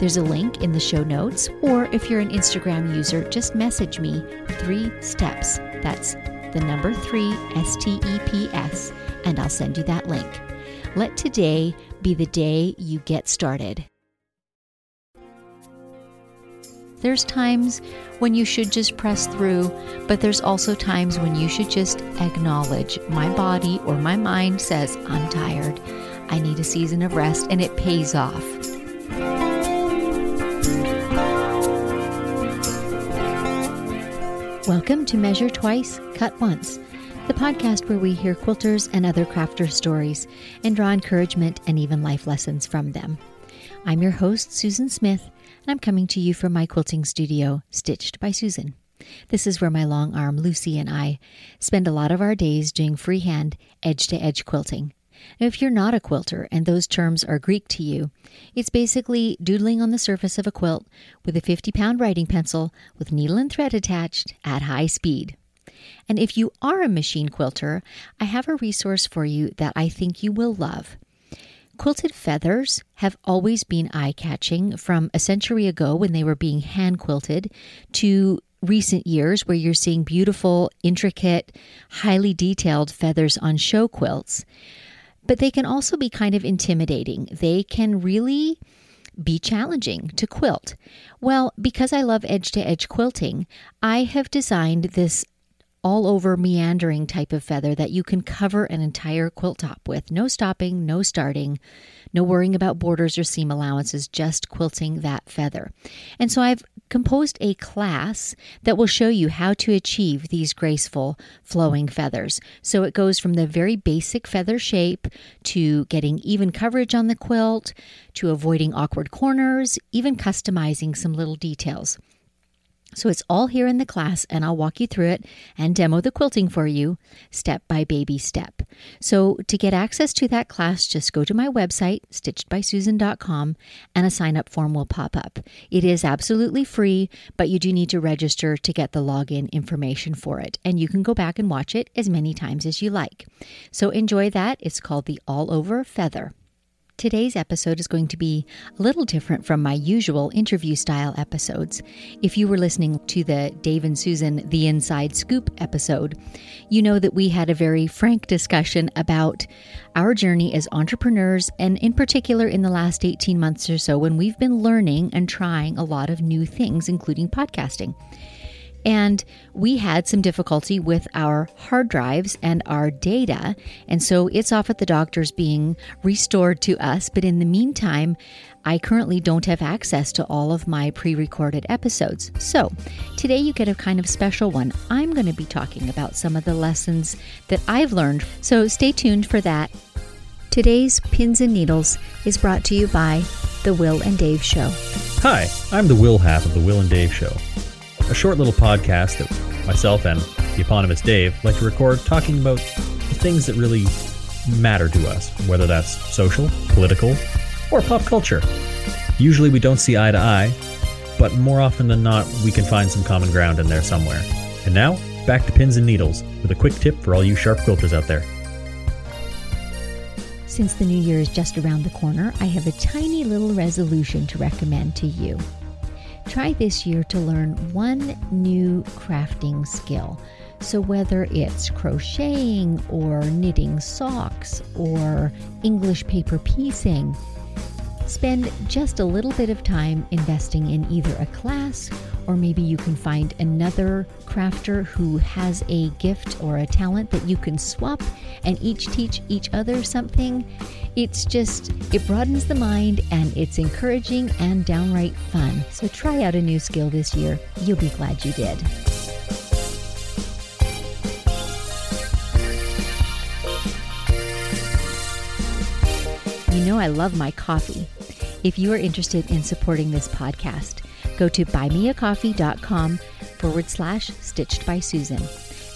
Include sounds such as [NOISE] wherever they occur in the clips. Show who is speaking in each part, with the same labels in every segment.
Speaker 1: there's a link in the show notes, or if you're an Instagram user, just message me three steps. That's the number three, S T E P S, and I'll send you that link. Let today be the day you get started. There's times when you should just press through, but there's also times when you should just acknowledge my body or my mind says, I'm tired. I need a season of rest, and it pays off. Welcome to Measure Twice, Cut Once, the podcast where we hear quilters and other crafters' stories and draw encouragement and even life lessons from them. I'm your host, Susan Smith and I'm coming to you from my quilting studio, Stitched by Susan. This is where my long arm Lucy and I spend a lot of our days doing freehand, edge to edge quilting. If you're not a quilter and those terms are Greek to you, it's basically doodling on the surface of a quilt with a 50 pound writing pencil with needle and thread attached at high speed. And if you are a machine quilter, I have a resource for you that I think you will love. Quilted feathers have always been eye catching from a century ago when they were being hand quilted to recent years where you're seeing beautiful, intricate, highly detailed feathers on show quilts. But they can also be kind of intimidating. They can really be challenging to quilt. Well, because I love edge to edge quilting, I have designed this all over meandering type of feather that you can cover an entire quilt top with. No stopping, no starting, no worrying about borders or seam allowances, just quilting that feather. And so I've composed a class that will show you how to achieve these graceful flowing feathers. So it goes from the very basic feather shape to getting even coverage on the quilt, to avoiding awkward corners, even customizing some little details. So it's all here in the class, and I'll walk you through it and demo the quilting for you step by baby step. So to get access to that class, just go to my website, stitchedbysusan.com, and a sign up form will pop up. It is absolutely free, but you do need to register to get the login information for it. And you can go back and watch it as many times as you like. So enjoy that. It's called the All Over Feather. Today's episode is going to be a little different from my usual interview style episodes. If you were listening to the Dave and Susan The Inside Scoop episode, you know that we had a very frank discussion about our journey as entrepreneurs, and in particular in the last 18 months or so when we've been learning and trying a lot of new things, including podcasting. And we had some difficulty with our hard drives and our data. And so it's off at the doctor's being restored to us. But in the meantime, I currently don't have access to all of my pre recorded episodes. So today you get a kind of special one. I'm going to be talking about some of the lessons that I've learned. So stay tuned for that. Today's Pins and Needles is brought to you by The Will and Dave Show.
Speaker 2: Hi, I'm the Will half of The Will and Dave Show a short little podcast that myself and the eponymous Dave like to record talking about the things that really matter to us, whether that's social, political, or pop culture. Usually we don't see eye to eye, but more often than not, we can find some common ground in there somewhere. And now, back to pins and needles with a quick tip for all you sharp quilters out there.
Speaker 1: Since the new year is just around the corner, I have a tiny little resolution to recommend to you. Try this year to learn one new crafting skill. So, whether it's crocheting or knitting socks or English paper piecing, spend just a little bit of time investing in either a class or maybe you can find another crafter who has a gift or a talent that you can swap and each teach each other something. It's just, it broadens the mind and it's encouraging and downright fun. So try out a new skill this year. You'll be glad you did. You know, I love my coffee. If you are interested in supporting this podcast, go to buymeacoffee.com forward slash stitched by Susan.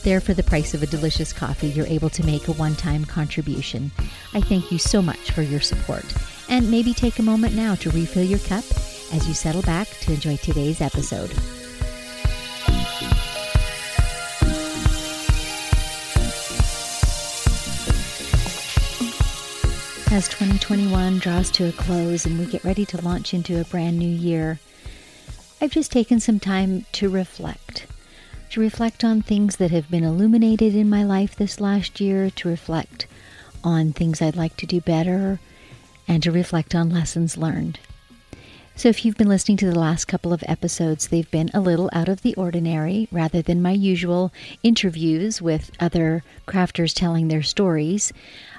Speaker 1: There, for the price of a delicious coffee, you're able to make a one time contribution. I thank you so much for your support. And maybe take a moment now to refill your cup as you settle back to enjoy today's episode. As 2021 draws to a close and we get ready to launch into a brand new year, I've just taken some time to reflect to reflect on things that have been illuminated in my life this last year, to reflect on things I'd like to do better, and to reflect on lessons learned. So, if you've been listening to the last couple of episodes, they've been a little out of the ordinary rather than my usual interviews with other crafters telling their stories.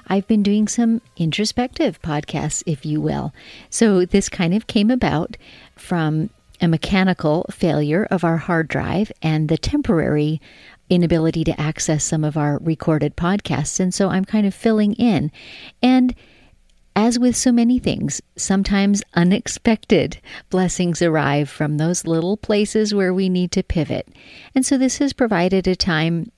Speaker 1: I've been doing some introspective podcasts, if you will. So, this kind of came about from a mechanical failure of our hard drive and the temporary inability to access some of our recorded podcasts. And so I'm kind of filling in. And as with so many things, sometimes unexpected blessings arrive from those little places where we need to pivot. And so this has provided a time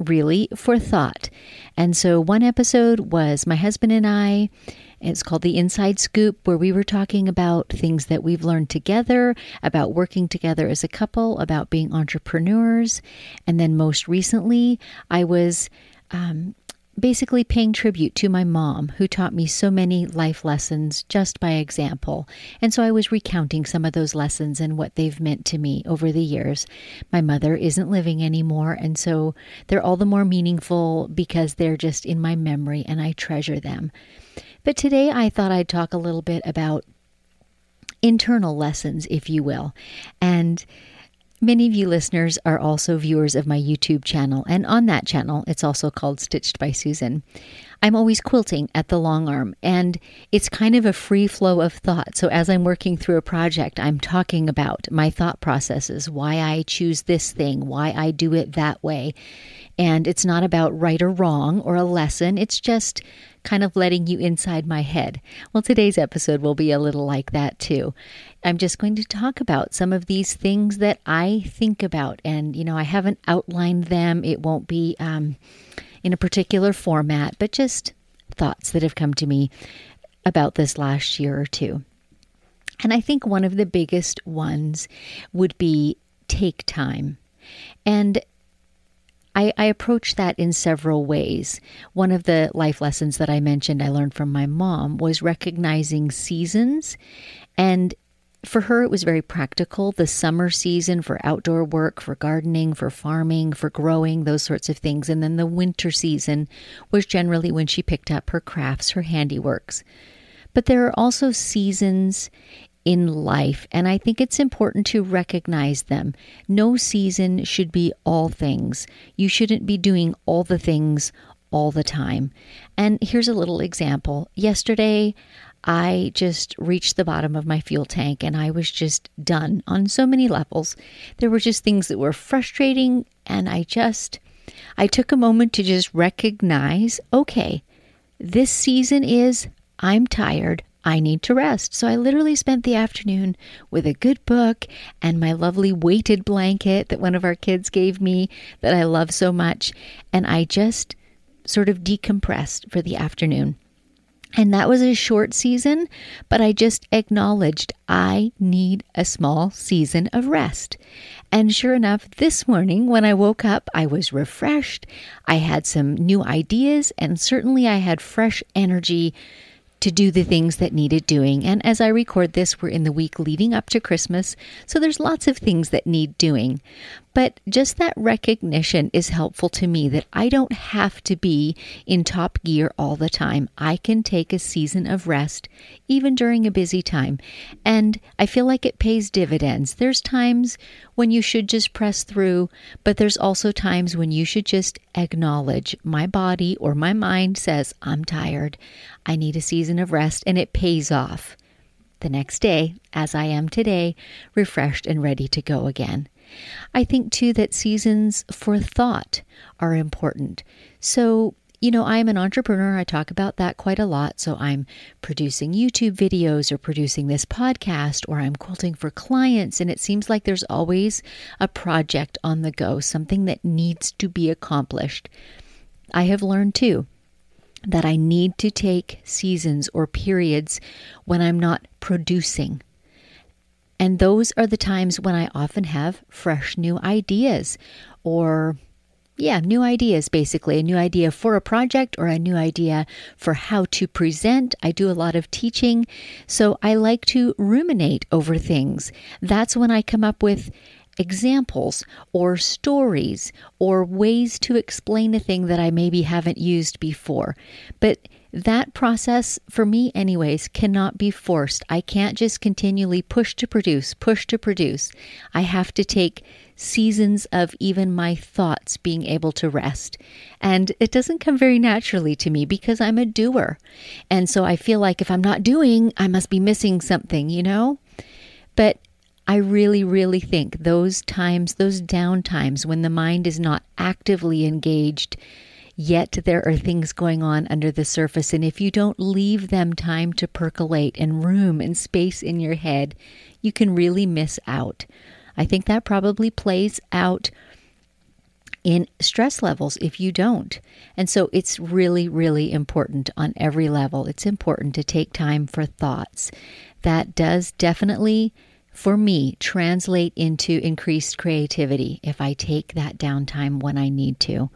Speaker 1: really for thought. And so one episode was my husband and I it's called The Inside Scoop, where we were talking about things that we've learned together, about working together as a couple, about being entrepreneurs. And then most recently, I was um, basically paying tribute to my mom, who taught me so many life lessons just by example. And so I was recounting some of those lessons and what they've meant to me over the years. My mother isn't living anymore, and so they're all the more meaningful because they're just in my memory and I treasure them. But today I thought I'd talk a little bit about internal lessons, if you will. And Many of you listeners are also viewers of my YouTube channel, and on that channel, it's also called Stitched by Susan. I'm always quilting at the long arm, and it's kind of a free flow of thought. So, as I'm working through a project, I'm talking about my thought processes, why I choose this thing, why I do it that way. And it's not about right or wrong or a lesson, it's just kind of letting you inside my head. Well, today's episode will be a little like that too. I'm just going to talk about some of these things that I think about. And, you know, I haven't outlined them, it won't be um, in a particular format, but just thoughts that have come to me about this last year or two. And I think one of the biggest ones would be take time. And I, I approach that in several ways. One of the life lessons that I mentioned I learned from my mom was recognizing seasons. And for her, it was very practical. The summer season for outdoor work, for gardening, for farming, for growing, those sorts of things. And then the winter season was generally when she picked up her crafts, her handiworks. But there are also seasons in life, and I think it's important to recognize them. No season should be all things. You shouldn't be doing all the things all the time. And here's a little example. Yesterday, I just reached the bottom of my fuel tank and I was just done on so many levels. There were just things that were frustrating, and I just, I took a moment to just recognize okay, this season is I'm tired. I need to rest. So I literally spent the afternoon with a good book and my lovely weighted blanket that one of our kids gave me that I love so much. And I just sort of decompressed for the afternoon. And that was a short season, but I just acknowledged I need a small season of rest. And sure enough, this morning when I woke up, I was refreshed. I had some new ideas, and certainly I had fresh energy to do the things that needed doing. And as I record this, we're in the week leading up to Christmas, so there's lots of things that need doing. But just that recognition is helpful to me that I don't have to be in top gear all the time. I can take a season of rest even during a busy time. And I feel like it pays dividends. There's times when you should just press through, but there's also times when you should just acknowledge my body or my mind says, I'm tired. I need a season of rest, and it pays off. The next day, as I am today, refreshed and ready to go again. I think too that seasons for thought are important. So you know, I'm an entrepreneur. I talk about that quite a lot. So I'm producing YouTube videos or producing this podcast or I'm quilting for clients. And it seems like there's always a project on the go, something that needs to be accomplished. I have learned too that I need to take seasons or periods when I'm not producing. And those are the times when I often have fresh new ideas or yeah, new ideas basically. A new idea for a project or a new idea for how to present. I do a lot of teaching, so I like to ruminate over things. That's when I come up with examples or stories or ways to explain a thing that I maybe haven't used before. But that process, for me, anyways, cannot be forced. I can't just continually push to produce, push to produce. I have to take seasons of even my thoughts being able to rest. And it doesn't come very naturally to me because I'm a doer. And so I feel like if I'm not doing, I must be missing something, you know? But I really, really think those times, those down times when the mind is not actively engaged, yet there are things going on under the surface. And if you don't leave them time to percolate and room and space in your head, you can really miss out. I think that probably plays out in stress levels if you don't. And so it's really, really important on every level. It's important to take time for thoughts. That does definitely, for me, translate into increased creativity if I take that downtime when I need to.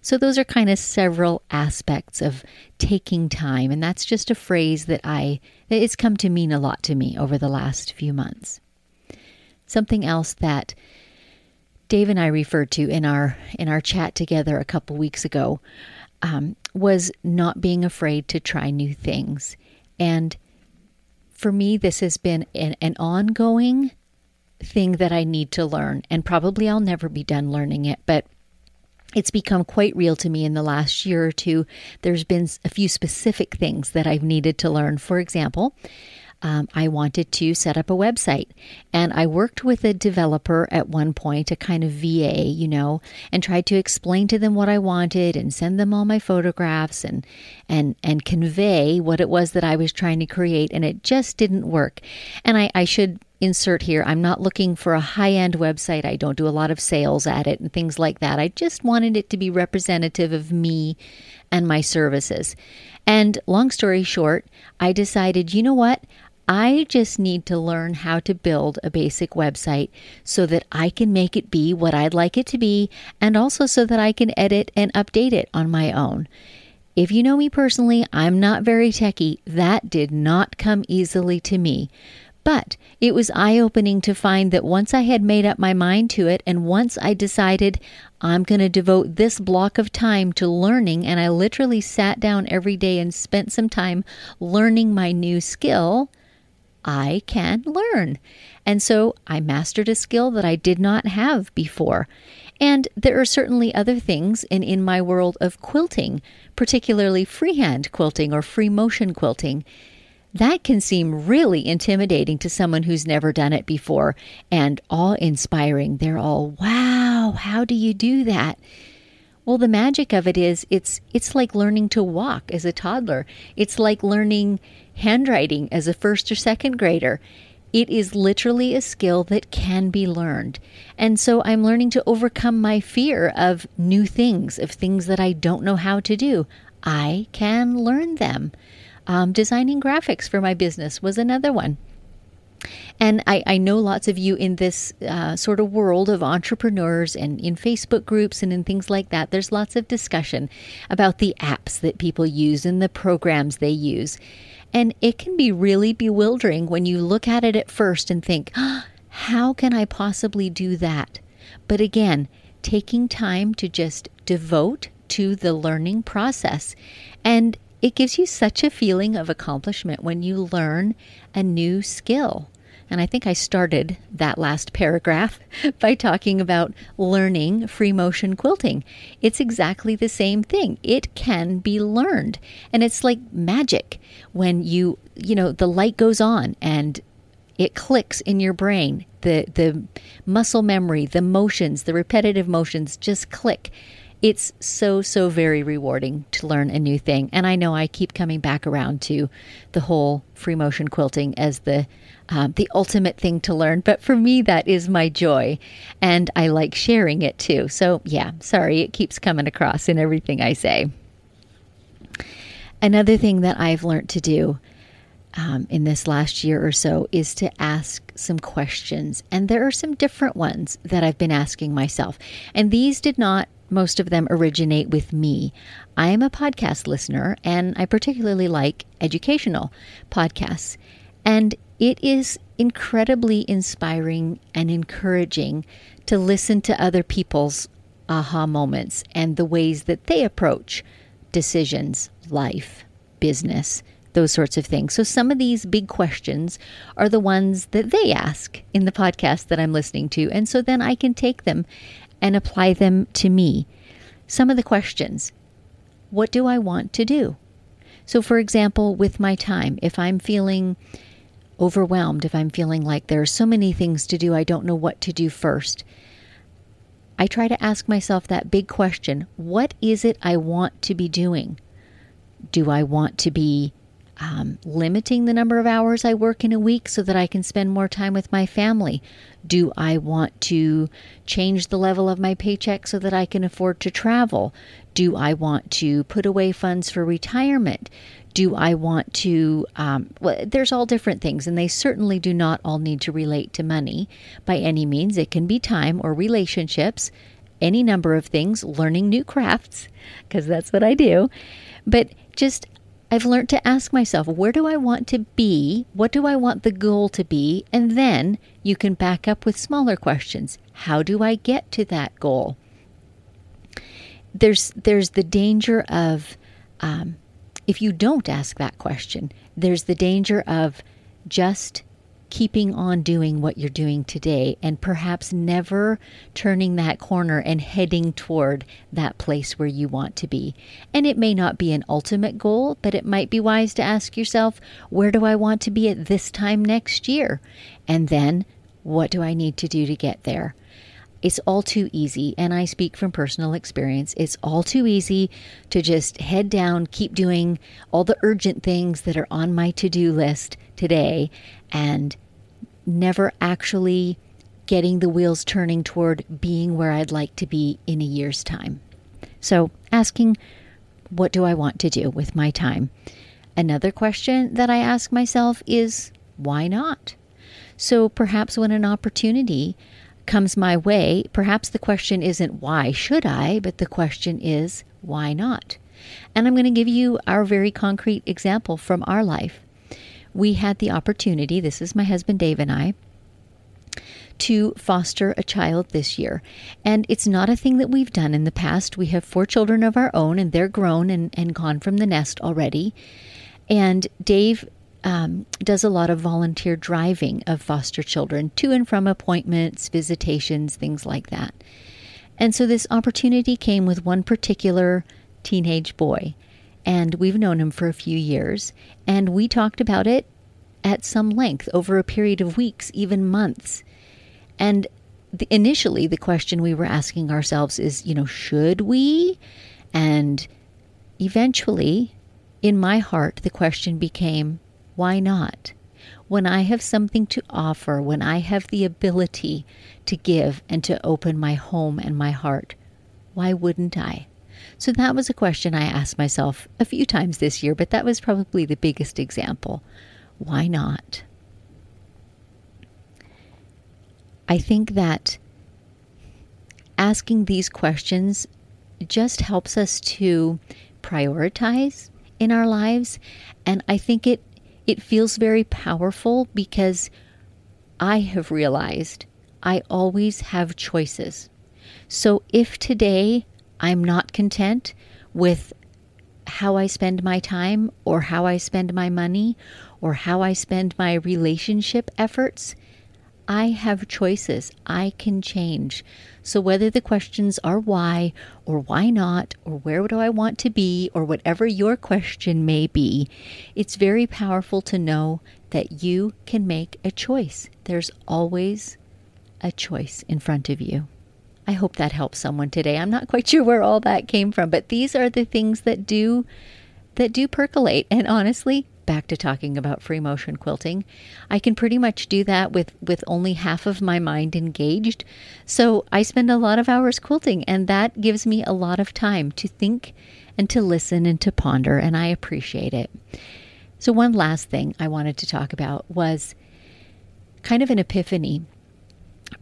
Speaker 1: So those are kind of several aspects of taking time. And that's just a phrase that I, that it's come to mean a lot to me over the last few months. Something else that Dave and I referred to in our in our chat together a couple weeks ago um, was not being afraid to try new things, and for me, this has been an, an ongoing thing that I need to learn, and probably I'll never be done learning it, but it's become quite real to me in the last year or two. There's been a few specific things that I've needed to learn. For example, um, I wanted to set up a website. And I worked with a developer at one point, a kind of VA, you know, and tried to explain to them what I wanted and send them all my photographs and and and convey what it was that I was trying to create. And it just didn't work. And I, I should insert here I'm not looking for a high end website. I don't do a lot of sales at it and things like that. I just wanted it to be representative of me and my services. And long story short, I decided, you know what? I just need to learn how to build a basic website so that I can make it be what I'd like it to be, and also so that I can edit and update it on my own. If you know me personally, I'm not very techy. That did not come easily to me. But it was eye opening to find that once I had made up my mind to it, and once I decided I'm going to devote this block of time to learning, and I literally sat down every day and spent some time learning my new skill, I can learn. And so I mastered a skill that I did not have before. And there are certainly other things in, in my world of quilting, particularly freehand quilting or free motion quilting. That can seem really intimidating to someone who's never done it before and awe inspiring. They're all, wow, how do you do that? Well, the magic of it is it's it's like learning to walk as a toddler. It's like learning handwriting as a first or second grader. It is literally a skill that can be learned. And so I'm learning to overcome my fear of new things, of things that I don't know how to do. I can learn them. Um, designing graphics for my business was another one. And I, I, know lots of you in this uh, sort of world of entrepreneurs and in Facebook groups and in things like that. There's lots of discussion about the apps that people use and the programs they use. And it can be really bewildering when you look at it at first and think, oh, [GASPS] how can I possibly do that? But again, taking time to just devote to the learning process. And it gives you such a feeling of accomplishment when you learn a new skill. And I think I started that last paragraph [LAUGHS] by talking about learning free motion quilting. It's exactly the same thing. It can be learned. And it's like magic when you, you know, the light goes on and it clicks in your brain. The the muscle memory, the motions, the repetitive motions just click. It's so, so very rewarding to learn a new thing. And I know I keep coming back around to the whole free motion quilting as the um, the ultimate thing to learn. But for me, that is my joy. And I like sharing it too. So, yeah, sorry, it keeps coming across in everything I say. Another thing that I've learned to do um, in this last year or so is to ask some questions. And there are some different ones that I've been asking myself. And these did not, most of them, originate with me. I am a podcast listener and I particularly like educational podcasts. And it is incredibly inspiring and encouraging to listen to other people's aha moments and the ways that they approach decisions, life, business, those sorts of things. So, some of these big questions are the ones that they ask in the podcast that I'm listening to. And so then I can take them and apply them to me. Some of the questions What do I want to do? So, for example, with my time, if I'm feeling overwhelmed, if I'm feeling like there are so many things to do, I don't know what to do first. I try to ask myself that big question what is it I want to be doing? Do I want to be um, limiting the number of hours I work in a week so that I can spend more time with my family? Do I want to change the level of my paycheck so that I can afford to travel? Do I want to put away funds for retirement? Do I want to? Um, well, there's all different things, and they certainly do not all need to relate to money by any means. It can be time or relationships, any number of things, learning new crafts, because that's what I do. But just I've learned to ask myself, where do I want to be? What do I want the goal to be? And then you can back up with smaller questions. How do I get to that goal? There's there's the danger of um, if you don't ask that question, there's the danger of just keeping on doing what you're doing today and perhaps never turning that corner and heading toward that place where you want to be. And it may not be an ultimate goal, but it might be wise to ask yourself, where do I want to be at this time next year? And then, what do I need to do to get there? It's all too easy, and I speak from personal experience. It's all too easy to just head down, keep doing all the urgent things that are on my to do list today, and never actually getting the wheels turning toward being where I'd like to be in a year's time. So, asking, what do I want to do with my time? Another question that I ask myself is, why not? So, perhaps when an opportunity comes my way, perhaps the question isn't why should I, but the question is why not? And I'm going to give you our very concrete example from our life. We had the opportunity, this is my husband Dave and I, to foster a child this year. And it's not a thing that we've done in the past. We have four children of our own, and they're grown and, and gone from the nest already. And Dave um, does a lot of volunteer driving of foster children to and from appointments, visitations, things like that. And so this opportunity came with one particular teenage boy. And we've known him for a few years. And we talked about it at some length over a period of weeks, even months. And the, initially, the question we were asking ourselves is, you know, should we? And eventually, in my heart, the question became, why not? When I have something to offer, when I have the ability to give and to open my home and my heart, why wouldn't I? So that was a question I asked myself a few times this year, but that was probably the biggest example. Why not? I think that asking these questions just helps us to prioritize in our lives. And I think it it feels very powerful because I have realized I always have choices. So if today I'm not content with how I spend my time or how I spend my money or how I spend my relationship efforts, I have choices. I can change. So, whether the questions are why or why not, or where do I want to be, or whatever your question may be, it's very powerful to know that you can make a choice. There's always a choice in front of you. I hope that helps someone today. I'm not quite [LAUGHS] sure where all that came from, but these are the things that do that do percolate. And honestly, back to talking about free motion quilting, I can pretty much do that with with only half of my mind engaged. So I spend a lot of hours quilting and that gives me a lot of time to think and to listen and to ponder and I appreciate it. So one last thing I wanted to talk about was kind of an epiphany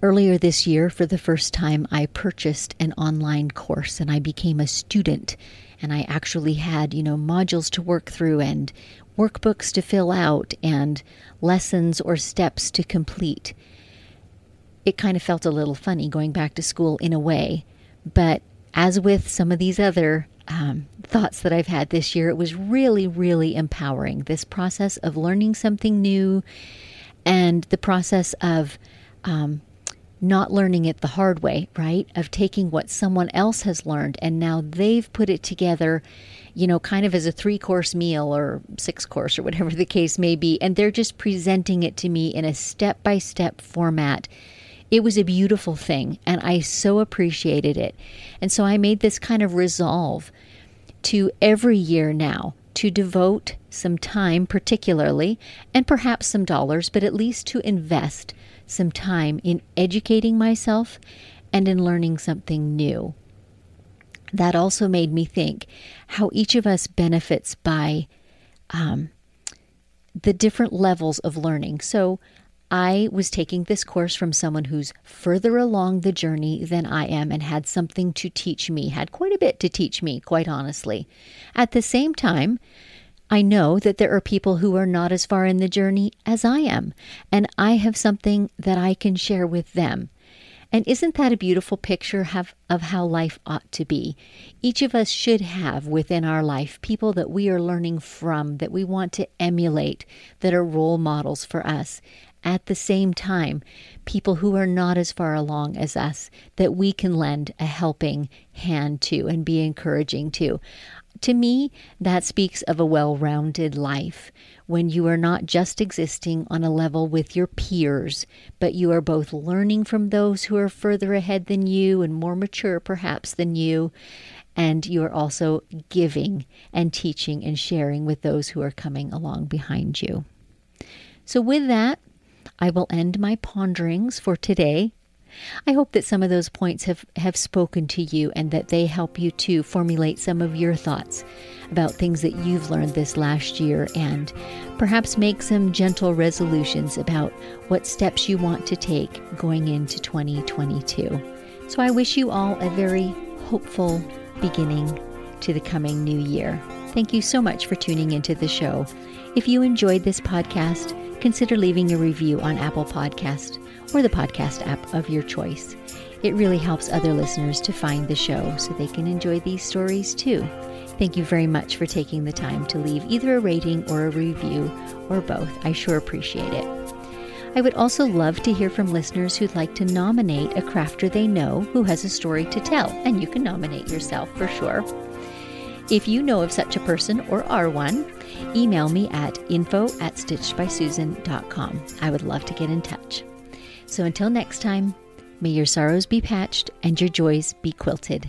Speaker 1: Earlier this year, for the first time, I purchased an online course and I became a student. And I actually had, you know, modules to work through and workbooks to fill out and lessons or steps to complete. It kind of felt a little funny going back to school in a way. But as with some of these other um, thoughts that I've had this year, it was really, really empowering. This process of learning something new and the process of um, not learning it the hard way, right? Of taking what someone else has learned and now they've put it together, you know, kind of as a three course meal or six course or whatever the case may be. And they're just presenting it to me in a step by step format. It was a beautiful thing and I so appreciated it. And so I made this kind of resolve to every year now to devote some time, particularly, and perhaps some dollars, but at least to invest some time in educating myself and in learning something new. That also made me think how each of us benefits by um, the different levels of learning. So, I was taking this course from someone who's further along the journey than I am and had something to teach me, had quite a bit to teach me, quite honestly. At the same time, I know that there are people who are not as far in the journey as I am, and I have something that I can share with them. And isn't that a beautiful picture of, how life ought to be? Each of us should have within our life people that we are learning from, that we want to emulate, that are role models for us. At the same time, people who are not as far along as us, that we can lend a helping hand to and be encouraging to. To me, that speaks of a well rounded life when you are not just existing on a level with your peers, but you are both learning from those who are further ahead than you and more mature perhaps than you, and you are also giving and teaching and sharing with those who are coming along behind you. So, with that, I will end my ponderings for today. I hope that some of those points have, have spoken to you and that they help you to formulate some of your thoughts about things that you've learned this last year and perhaps make some gentle resolutions about what steps you want to take going into 2022. So I wish you all a very hopeful beginning to the coming new year. Thank you so much for tuning into the show. If you enjoyed this podcast, consider leaving a review on Apple Podcast or the podcast app of your choice. It really helps other listeners to find the show so they can enjoy these stories too. Thank you very much for taking the time to leave either a rating or a review or both. I sure appreciate it. I would also love to hear from listeners who'd like to nominate a crafter they know who has a story to tell, and you can nominate yourself for sure. If you know of such a person or are one, email me at info at stitchedbysusan.com. I would love to get in touch. So until next time, may your sorrows be patched and your joys be quilted.